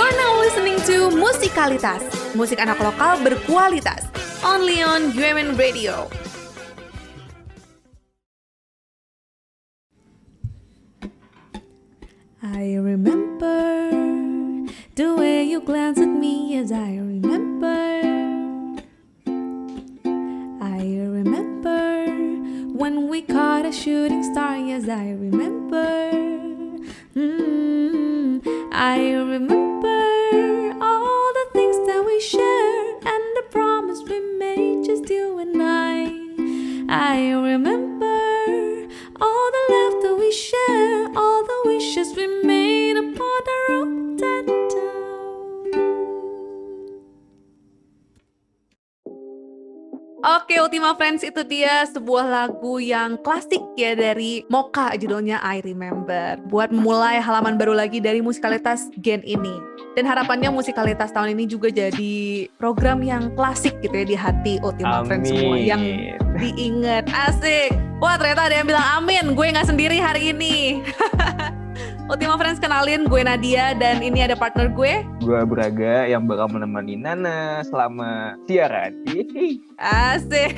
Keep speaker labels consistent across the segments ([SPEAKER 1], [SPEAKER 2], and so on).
[SPEAKER 1] You're now listening to Musikalitas, musik anak lokal berkualitas. Only on UMN Radio. I remember the way you glanced at me as I remember. I remember when we caught a shooting star, yes, I remember. Mm, I remember Oke, Ultima Friends itu dia sebuah lagu yang klasik ya dari Mocha judulnya I Remember. Buat memulai halaman baru lagi dari musikalitas Gen ini. Dan harapannya musikalitas tahun ini juga jadi program yang klasik gitu ya di hati Ultima Friends semua yang diingat. Asik. Wah ternyata ada yang bilang amin. Gue nggak sendiri hari ini. Ultima Friends kenalin gue Nadia dan ini ada partner gue.
[SPEAKER 2] Gue Braga yang bakal menemani Nana selama siaran.
[SPEAKER 1] Asik.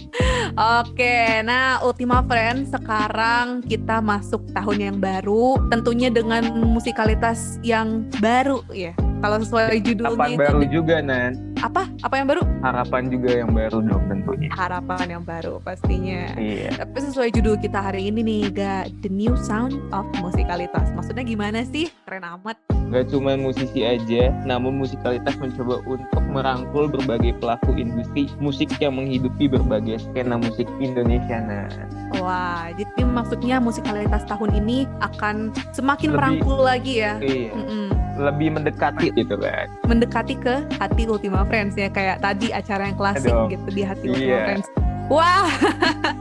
[SPEAKER 1] Oke, nah Ultima Friends sekarang kita masuk tahun yang baru, tentunya dengan musikalitas yang baru ya. Kalau sesuai judulnya itu
[SPEAKER 2] baru juga, Nan.
[SPEAKER 1] Apa? Apa yang baru?
[SPEAKER 2] Harapan juga yang baru dong tentunya.
[SPEAKER 1] Harapan yang baru pastinya.
[SPEAKER 2] Iya.
[SPEAKER 1] Tapi sesuai judul kita hari ini nih, ga The New Sound of Musikalitas. Maksudnya gimana sih? Keren amat.
[SPEAKER 2] Gak cuma musisi aja, namun musikalitas mencoba untuk merangkul berbagai pelaku industri musik yang menghidupi berbagai skena musik Indonesia, Nan.
[SPEAKER 1] Wah, jadi maksudnya musikalitas tahun ini akan semakin
[SPEAKER 2] Lebih-
[SPEAKER 1] merangkul lagi ya.
[SPEAKER 2] Iya.
[SPEAKER 1] Mm-mm.
[SPEAKER 2] Lebih mendekati gitu kan.
[SPEAKER 1] mendekati ke hati Ultima Friends ya kayak tadi acara yang klasik
[SPEAKER 2] Aduh.
[SPEAKER 1] gitu di hati Ultima
[SPEAKER 2] Iya.
[SPEAKER 1] Friends. Wah,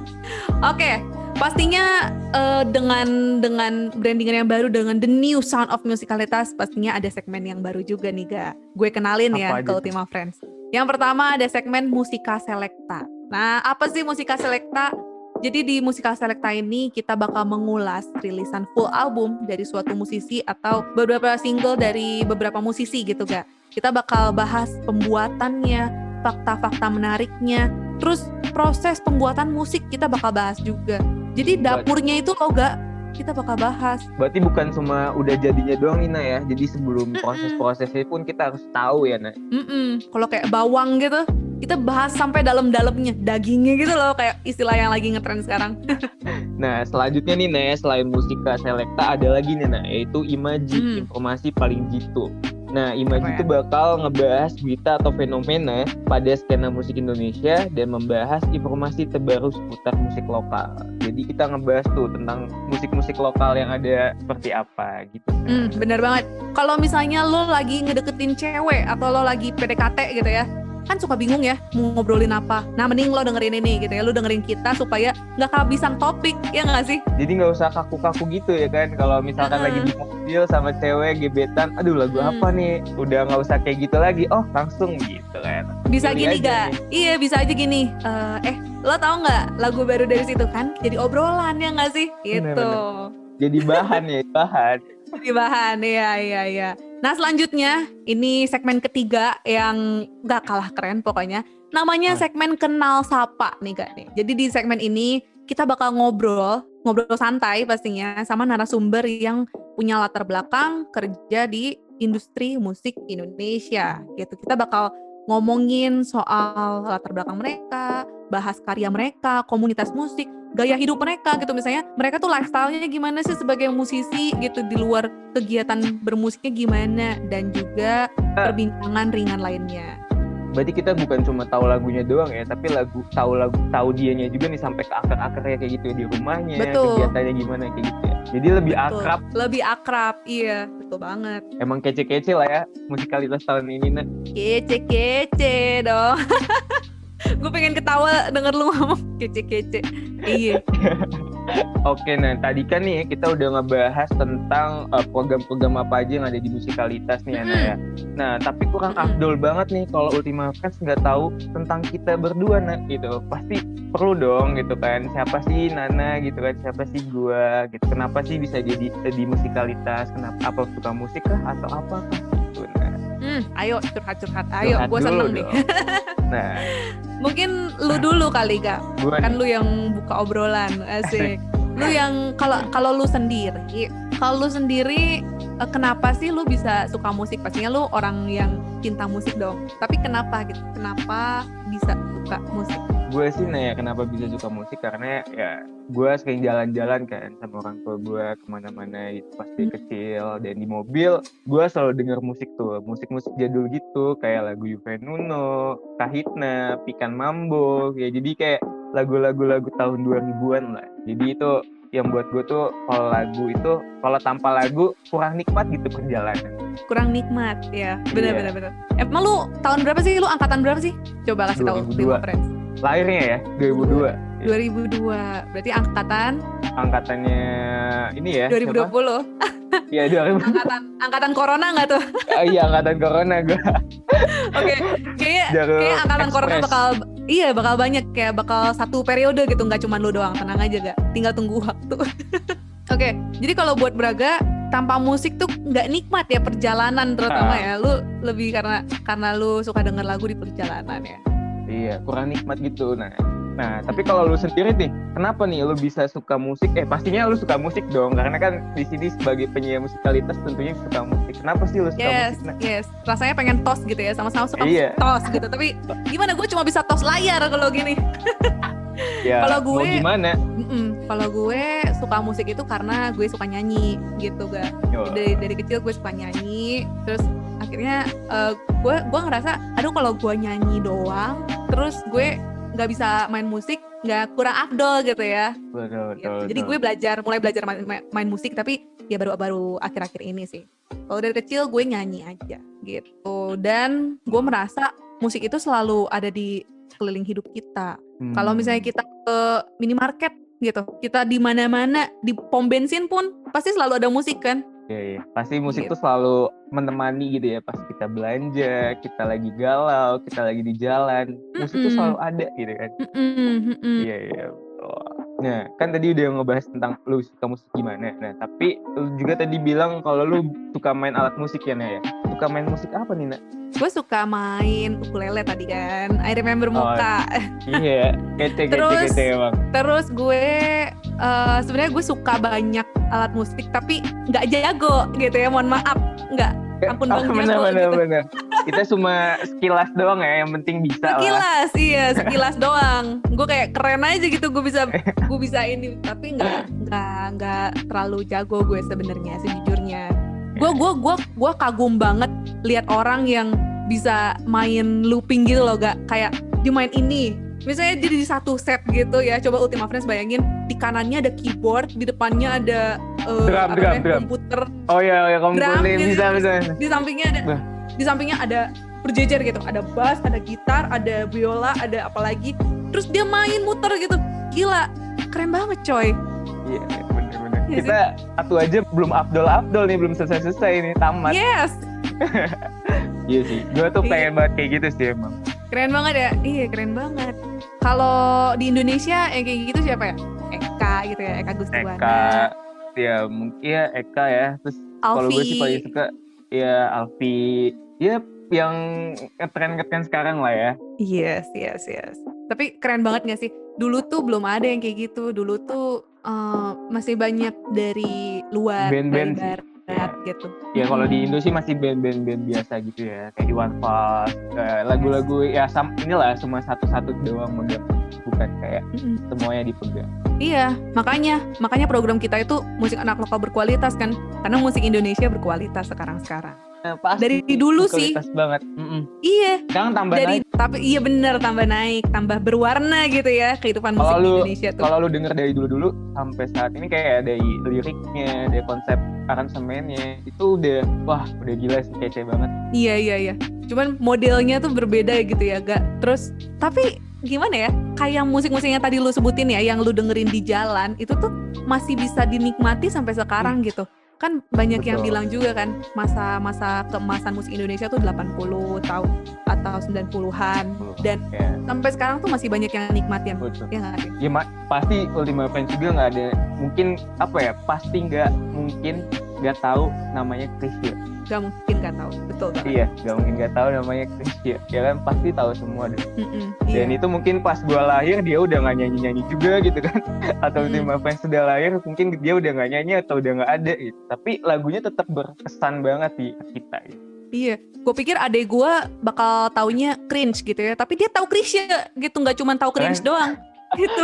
[SPEAKER 1] oke. Pastinya eh, dengan dengan brandingan yang baru dengan the new sound of musicalitas pastinya ada segmen yang baru juga nih ga. Gue kenalin ya
[SPEAKER 2] Apa
[SPEAKER 1] ke
[SPEAKER 2] aja tuh?
[SPEAKER 1] Ultima Friends. Yang pertama ada segmen Musika Selecta. Nah, apa sih Musika Selecta? Jadi di Musika Selecta ini kita bakal mengulas rilisan full album dari suatu musisi atau beberapa single dari beberapa musisi gitu ga. Kita bakal bahas pembuatannya, fakta-fakta menariknya, terus proses pembuatan musik kita bakal bahas juga. Jadi dapurnya itu loh gak kita bakal bahas.
[SPEAKER 2] Berarti bukan cuma udah jadinya doang Nina ya. Jadi sebelum proses-prosesnya pun kita harus tahu ya, Nak.
[SPEAKER 1] Mm-mm. Kalau kayak bawang gitu, kita bahas sampai dalam-dalamnya, dagingnya gitu loh kayak istilah yang lagi ngetren sekarang.
[SPEAKER 2] Nah, selanjutnya nih, Nah, selain musika selekta ada lagi nih, Nah, yaitu Imaji,
[SPEAKER 1] Hmm.
[SPEAKER 2] informasi paling jitu. Nah, Imaji itu bakal ngebahas berita atau fenomena pada skena musik Indonesia dan membahas informasi terbaru seputar musik lokal. Jadi kita ngebahas tuh tentang musik-musik lokal yang ada seperti apa gitu.
[SPEAKER 1] Hmm, bener banget. Kalau misalnya lo lagi ngedeketin cewek atau lo lagi PDKT gitu ya, kan suka bingung ya mau ngobrolin apa. Nah mending lo dengerin ini gitu ya, lo dengerin kita supaya nggak kehabisan topik ya nggak sih?
[SPEAKER 2] Jadi nggak usah kaku-kaku gitu ya kan. Kalau misalkan lagi di mobil sama cewek gebetan, aduh lagu
[SPEAKER 1] Hmm.
[SPEAKER 2] apa nih? Udah nggak usah kayak gitu lagi. Oh, langsung gitu kan.
[SPEAKER 1] Bisa
[SPEAKER 2] Pilih
[SPEAKER 1] gini
[SPEAKER 2] aja
[SPEAKER 1] gak?
[SPEAKER 2] nih.
[SPEAKER 1] Iya bisa aja gini. Eh, eh lo tau nggak lagu baru dari situ kan? Jadi obrolan ya nggak sih?
[SPEAKER 2] Bener,
[SPEAKER 1] Gitu.
[SPEAKER 2] Jadi bahan ya, bahan.
[SPEAKER 1] Jadi bahan, iya iya iya. Nah selanjutnya ini segmen ketiga yang gak kalah keren pokoknya. Namanya segmen kenal sapa nih kak nih. Jadi di segmen ini kita bakal ngobrol, ngobrol santai pastinya sama narasumber yang punya latar belakang kerja di industri musik Indonesia gitu. Kita bakal ngomongin soal latar belakang mereka, bahas karya mereka, komunitas musik, gaya hidup mereka gitu misalnya mereka tuh lifestyle-nya gimana sih sebagai musisi gitu di luar kegiatan bermusiknya gimana dan juga perbincangan ringan lainnya.
[SPEAKER 2] Berarti kita bukan cuma tahu lagunya doang ya, tapi lagu tahu lagu tahu dianya juga nih sampai ke akar-akarnya kayak gitu ya, di rumahnya,
[SPEAKER 1] Betul.
[SPEAKER 2] kegiatannya gimana kayak gitu ya. Jadi lebih
[SPEAKER 1] Betul.
[SPEAKER 2] akrab,
[SPEAKER 1] Lebih akrab, iya, betul banget.
[SPEAKER 2] emang kece-kece lah ya musikalitas tahun ini nah.
[SPEAKER 1] Kece-kece dong. Gue pengen ketawa denger lu ngomong kece-kece. Iya.
[SPEAKER 2] Oke, nah tadi kan nih ya, kita udah ngebahas tentang uh, program-program apa aja yang ada di musikalitas nih Ana ya. Nah, tapi kurang afdol banget nih kalau Ultima Friends nggak tahu tentang kita berdua nah gitu. Pasti perlu dong gitu kan. Siapa sih Nana gitu kan? Siapa sih gua gitu. Kenapa sih bisa jadi di musikalitas? Kenapa apa suka musik kah atau apa kah? Nah,
[SPEAKER 1] Hmm, ayo curhat-curhat. Ayo, gue seneng nih.
[SPEAKER 2] Nah,
[SPEAKER 1] Mungkin lu dulu kali kak.
[SPEAKER 2] gue
[SPEAKER 1] Kan lu yang buka obrolan, asik. lu yang kalau kalau lu sendiri, kalau lu sendiri eh, kenapa sih lu bisa suka musik? Pastinya lu orang yang cinta musik dong. Tapi kenapa gitu? Kenapa bisa suka musik?
[SPEAKER 2] gue sih nanya kenapa bisa suka musik karena ya gue sering jalan-jalan kan sama orang tua gue ke mana-mana gitu pas dia
[SPEAKER 1] Hmm.
[SPEAKER 2] kecil dan di mobil gue selalu denger musik tuh musik-musik jadul gitu kayak lagu Yuve Nuno, Kahitna, Pikan Mambo ya jadi kayak lagu-lagu lagu tahun 2000-an lah jadi itu yang buat gue tuh kalau lagu itu kalau tanpa lagu kurang nikmat gitu perjalanan
[SPEAKER 1] Kurang nikmat ya. Bener
[SPEAKER 2] Iya.
[SPEAKER 1] bener bener. Emang lu tahun berapa sih? Lu angkatan berapa sih? Coba kasih tahu
[SPEAKER 2] 2002.
[SPEAKER 1] lima friends.
[SPEAKER 2] lahirnya ya 2002
[SPEAKER 1] 2002. Berarti angkatan
[SPEAKER 2] angkatannya ini ya siapa?
[SPEAKER 1] 2020.
[SPEAKER 2] Iya 2000
[SPEAKER 1] angkatan angkatan corona nggak tuh?
[SPEAKER 2] Ah, iya angkatan corona gue
[SPEAKER 1] Oke, kayaknya
[SPEAKER 2] Jalur
[SPEAKER 1] kayak angkatan corona
[SPEAKER 2] ekspres.
[SPEAKER 1] bakal iya bakal banyak kayak bakal satu periode gitu nggak cuma lu doang tenang aja gak tinggal tunggu waktu. Oke, jadi kalau buat Braga tanpa musik tuh nggak nikmat ya perjalanan terutama
[SPEAKER 2] Ah.
[SPEAKER 1] ya. Lu lebih karena karena lu suka denger lagu di perjalanan ya.
[SPEAKER 2] iya kurang nikmat gitu nah nah tapi kalau lu sendiri nih kenapa nih lu bisa suka musik eh pastinya lu suka musik dong karena kan di sini sebagai penyiar musikalitas tentunya suka musik kenapa sih lu suka
[SPEAKER 1] Yes,
[SPEAKER 2] musik nah
[SPEAKER 1] yes. Rasanya pengen tos gitu ya, sama-sama suka
[SPEAKER 2] Iya.
[SPEAKER 1] tos gitu. Tapi gimana gue cuma bisa tos layar kalau gini.
[SPEAKER 2] ya
[SPEAKER 1] kalau
[SPEAKER 2] mau
[SPEAKER 1] gue-
[SPEAKER 2] gimana
[SPEAKER 1] Mm-mm. Kalau gue suka musik itu karena gue suka nyanyi gitu ga. Dari dari kecil gue suka nyanyi, terus akhirnya eh, gue gue ngerasa, aduh kalau gue nyanyi doang, terus gue nggak bisa main musik, nggak kurang afdol gitu ya.
[SPEAKER 2] betul,
[SPEAKER 1] Gitu.
[SPEAKER 2] betul,
[SPEAKER 1] Jadi
[SPEAKER 2] betul.
[SPEAKER 1] gue belajar, mulai belajar main, main, main musik, tapi ya baru baru akhir-akhir ini sih. Kalau dari kecil gue nyanyi aja gitu. Dan gue merasa musik itu selalu ada di keliling hidup kita. Kalau
[SPEAKER 2] Hmm,
[SPEAKER 1] misalnya kita ke minimarket gitu, kita di mana-mana di pom bensin pun pasti selalu ada musik kan?
[SPEAKER 2] Iya, iya. Pasti musik
[SPEAKER 1] Gitu.
[SPEAKER 2] tuh selalu menemani gitu ya pas kita belanja, kita lagi galau, kita lagi di jalan, musik tuh
[SPEAKER 1] Mm-mm.
[SPEAKER 2] selalu ada gitu kan.
[SPEAKER 1] Mm-mm.
[SPEAKER 2] Iya iya. Nah kan tadi udah ngebahas tentang lu suka musik gimana. Nah tapi lu juga tadi bilang kalau lu suka main alat musik ya Nah ya. Suka main musik apa nih Nak?
[SPEAKER 1] Gue suka main ukulele tadi kan. I remember
[SPEAKER 2] Oh,
[SPEAKER 1] muka.
[SPEAKER 2] iya. Kece kece
[SPEAKER 1] Terus-
[SPEAKER 2] kece emang.
[SPEAKER 1] Terus gue eh, sebenarnya gue suka banyak alat musik tapi nggak jago gitu ya. Mohon maaf, nggak. Ampun Bang
[SPEAKER 2] bener
[SPEAKER 1] Jago
[SPEAKER 2] bener
[SPEAKER 1] gitu.
[SPEAKER 2] bener. Kita cuma sekilas doang ya. Yang penting bisa lah.
[SPEAKER 1] Sekilas, iya sekilas doang. Gue kayak keren aja gitu. Gue bisa, gue bisa ini. Tapi nggak, nggak, nggak terlalu jago gue sebenarnya, sejujurnya. Gue, gue, gue, gue kagum banget lihat orang yang bisa main looping gitu loh, gak kayak dia main ini. Misalnya dia di satu set gitu ya. Coba Ultima Friends bayangin di kanannya ada keyboard, di depannya ada eh,
[SPEAKER 2] Drum,
[SPEAKER 1] apa
[SPEAKER 2] drum,
[SPEAKER 1] namanya,
[SPEAKER 2] drum.
[SPEAKER 1] komputer,
[SPEAKER 2] Oh iya iya kamu
[SPEAKER 1] Drum gitu.
[SPEAKER 2] bisa bisa.
[SPEAKER 1] di sampingnya ada
[SPEAKER 2] Bah.
[SPEAKER 1] di sampingnya ada berjejer gitu ada bass ada gitar ada biola ada apa lagi terus dia main muter gitu gila keren banget coy
[SPEAKER 2] Iya iya, bener bener.
[SPEAKER 1] Iya sih.
[SPEAKER 2] Kita satu aja belum Abdul Abdul nih belum selesai selesai nih tamat.
[SPEAKER 1] yes
[SPEAKER 2] Iya sih. Gue tuh
[SPEAKER 1] Iya.
[SPEAKER 2] pengen banget kayak gitu sih emang.
[SPEAKER 1] keren banget ya. Iya keren banget. Kalau di Indonesia yang kayak gitu siapa ya? Eka gitu ya Eka Gustiwana
[SPEAKER 2] Eka. Ya mungkin ya Eka ya. Terus kalau gue sih paling suka ya Alfi. Ya yang ngetren sekarang lah ya.
[SPEAKER 1] Yes yes yes. Tapi keren banget gak sih? Dulu tuh belum ada yang kayak gitu. Dulu tuh eh, masih banyak dari luar
[SPEAKER 2] Band-band
[SPEAKER 1] dari barat gitu
[SPEAKER 2] ya kalau di. Indo sih masih band-band band biasa gitu ya kayak Iwan Fals lagu-lagu ya sam inilah cuma satu-satu doang megang bukan kayak
[SPEAKER 1] Mm-mm.
[SPEAKER 2] semuanya dipegang
[SPEAKER 1] Iya, makanya makanya program kita itu musik anak lokal berkualitas kan, karena musik Indonesia berkualitas sekarang-sekarang.
[SPEAKER 2] Nah, pasti
[SPEAKER 1] Dari dulu sih.
[SPEAKER 2] kualitas banget Mm-mm.
[SPEAKER 1] Iya,
[SPEAKER 2] sekarang tambah
[SPEAKER 1] dari
[SPEAKER 2] naik
[SPEAKER 1] tapi iya bener tambah naik, tambah berwarna gitu ya kehidupan musik
[SPEAKER 2] Kalau
[SPEAKER 1] di
[SPEAKER 2] lu-
[SPEAKER 1] Indonesia tuh.
[SPEAKER 2] kalau lu denger dari dulu-dulu sampai saat ini kayak dari liriknya, dari konsep aransemennya itu udah wah udah gila sih kece banget.
[SPEAKER 1] Iya iya iya. Cuman modelnya tuh berbeda gitu ya, gak. Terus tapi gimana ya? Kayak musik-musik yang tadi lu sebutin ya, yang lu dengerin di jalan itu tuh masih bisa dinikmati sampai sekarang gitu. Kan banyak yang
[SPEAKER 2] Betul.
[SPEAKER 1] bilang juga kan masa-masa keemasan musik Indonesia tuh 80 tahun atau 90-an dan
[SPEAKER 2] Ya,
[SPEAKER 1] sampai sekarang tuh masih banyak yang nikmatin.
[SPEAKER 2] betul.
[SPEAKER 1] Ya nggak?
[SPEAKER 2] Ya pasti Ultima Friends juga nggak ada mungkin apa ya pasti nggak mungkin nggak tahu namanya Krisya
[SPEAKER 1] Gak mungkin gak tahu, betul banget.
[SPEAKER 2] iya nggak mungkin nggak tahu namanya Krisya ya kan pasti tahu semua deh
[SPEAKER 1] Mm-mm,
[SPEAKER 2] dan
[SPEAKER 1] iya.
[SPEAKER 2] itu mungkin pas gua lahir dia udah nggak nyanyi nyanyi juga gitu kan atau
[SPEAKER 1] Mm.
[SPEAKER 2] Ultima Friends sudah lahir mungkin dia udah nggak nyanyi atau udah nggak ada gitu tapi lagunya tetap berkesan banget di kita gitu.
[SPEAKER 1] Iya, gue pikir adek gue bakal taunya cringe gitu ya, tapi dia tahu Krisya gitu, nggak cuma tahu cringe
[SPEAKER 2] Eh.
[SPEAKER 1] doang. gitu.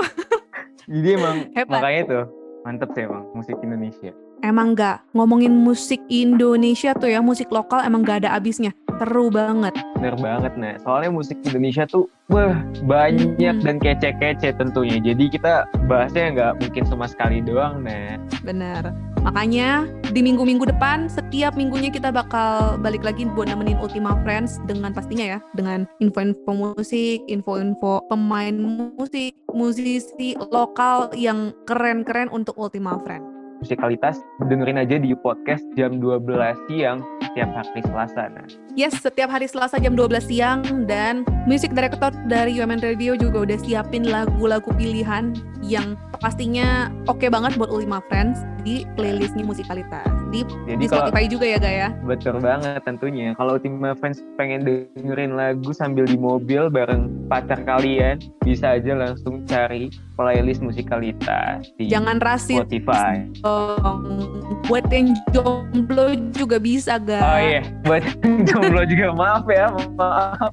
[SPEAKER 2] jadi emang
[SPEAKER 1] Hebat.
[SPEAKER 2] makanya tuh mantep sih emang musik Indonesia
[SPEAKER 1] Emang nggak ngomongin musik Indonesia tuh ya, musik lokal emang nggak ada abisnya. Seru banget.
[SPEAKER 2] Bener banget nah soalnya musik Indonesia tuh wah banyak
[SPEAKER 1] Mm-mm.
[SPEAKER 2] dan kece-kece tentunya jadi kita bahasnya nggak mungkin cuma sekali doang nah
[SPEAKER 1] Bener. Makanya di minggu-minggu depan setiap minggunya kita bakal balik lagi buat nemenin Ultima Friends dengan pastinya ya dengan info-info musik, info-info pemain musik, musisi lokal yang keren-keren untuk Ultima Friends.
[SPEAKER 2] Musikalitas dengerin aja di podcast jam 12 siang setiap hari Selasa. Nah.
[SPEAKER 1] Yes, setiap hari Selasa jam 12 siang dan music director dari UMN Radio juga udah siapin lagu-lagu pilihan yang pastinya oke banget buat Ultima Friends di playlistnya musikalitas di,
[SPEAKER 2] jadi
[SPEAKER 1] di
[SPEAKER 2] kalau
[SPEAKER 1] Spotify juga ya Gaya.
[SPEAKER 2] betul banget tentunya kalau Ultima Friends pengen dengerin lagu sambil di mobil bareng pacar kalian bisa aja langsung cari playlist musikalitas di
[SPEAKER 1] Jangan rasis
[SPEAKER 2] Spotify
[SPEAKER 1] dong. Buat yang jomblo juga bisa ga.
[SPEAKER 2] oh iya buat jomblo juga maaf ya maaf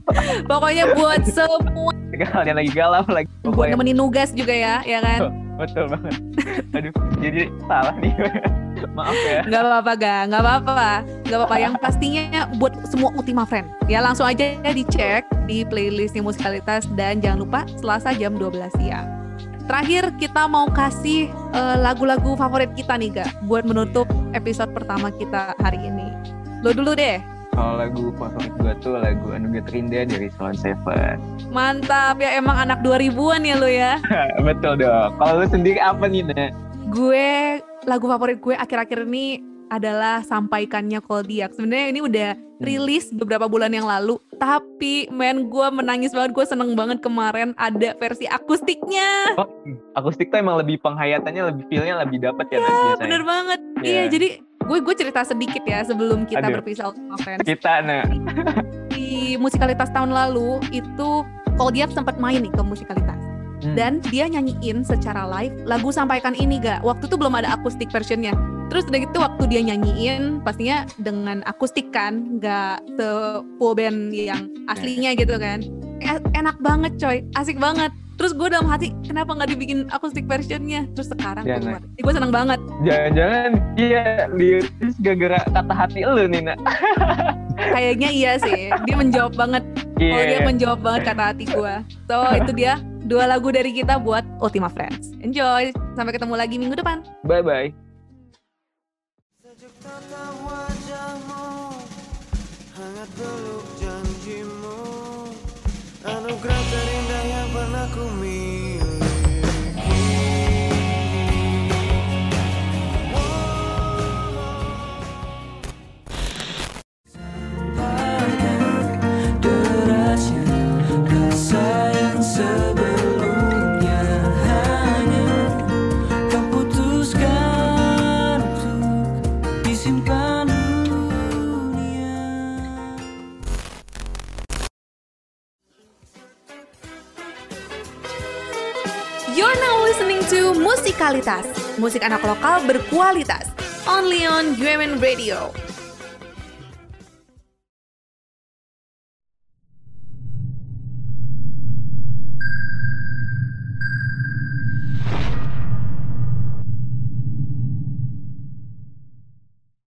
[SPEAKER 1] Pokoknya buat semua
[SPEAKER 2] kalian lagi galau lagi
[SPEAKER 1] buat nemenin nugas juga ya, ya kan?
[SPEAKER 2] betul banget aduh jadi salah nih maaf ya
[SPEAKER 1] Gak apa-apa ga, gak apa-apa, gak apa-apa. Yang pastinya buat semua Ultima Friend. Ya langsung aja dicek di playlistnya musikalitas dan jangan lupa Selasa jam 12 siang. Terakhir kita mau kasih eh, lagu-lagu favorit kita nih ga, buat menutup episode pertama kita hari ini. Lo dulu deh.
[SPEAKER 2] Kalau lagu favorit gue tuh lagu Anugerah Terindah dari Salon Seven
[SPEAKER 1] Mantap ya emang anak 2000-an ya lo ya.
[SPEAKER 2] betul dong kalau lu sendiri apa nih Nek?
[SPEAKER 1] gue lagu favorit gue akhir-akhir ini adalah sampaikannya Koldiak. Sebenarnya ini udah rilis beberapa bulan yang lalu, tapi men gue menangis banget. Gue seneng banget kemarin ada versi akustiknya.
[SPEAKER 2] Oh, akustik tuh emang lebih penghayatannya lebih feelnya lebih dapet ya, biasanya.
[SPEAKER 1] Bener banget.
[SPEAKER 2] Iya.
[SPEAKER 1] Iya, jadi gue gue cerita sedikit ya sebelum kita
[SPEAKER 2] Aduh.
[SPEAKER 1] berpisah sama friends.
[SPEAKER 2] kita nah
[SPEAKER 1] Di musikalitas tahun lalu itu Koldiak sempat main nih ke musikalitas.
[SPEAKER 2] Hmm.
[SPEAKER 1] dan dia nyanyiin secara live lagu sampaikan ini gak waktu itu belum ada akustik versionnya terus udah gitu waktu dia nyanyiin pastinya dengan akustik kan gak se full band yang aslinya gitu kan E- enak banget coy asik banget terus gue dalam hati kenapa nggak dibikin akustik versionnya? Terus sekarang
[SPEAKER 2] Ya,
[SPEAKER 1] keluar Jadi gue seneng banget.
[SPEAKER 2] Jangan-jangan dia liris gara-gara kata hati lu nih nak.
[SPEAKER 1] Kayaknya iya sih. Dia menjawab banget.
[SPEAKER 2] Iya.
[SPEAKER 1] oh dia menjawab banget kata hati gue so itu dia dua lagu dari kita buat Ultima Friends. Enjoy. Sampai ketemu lagi minggu depan.
[SPEAKER 2] Bye bye
[SPEAKER 3] Sejuk tatap wajahmu Hangat peluk janjimu. Anugerah terindah yang
[SPEAKER 1] You're now listening to Musikalitas, musik anak lokal berkualitas. Only on UMN Radio.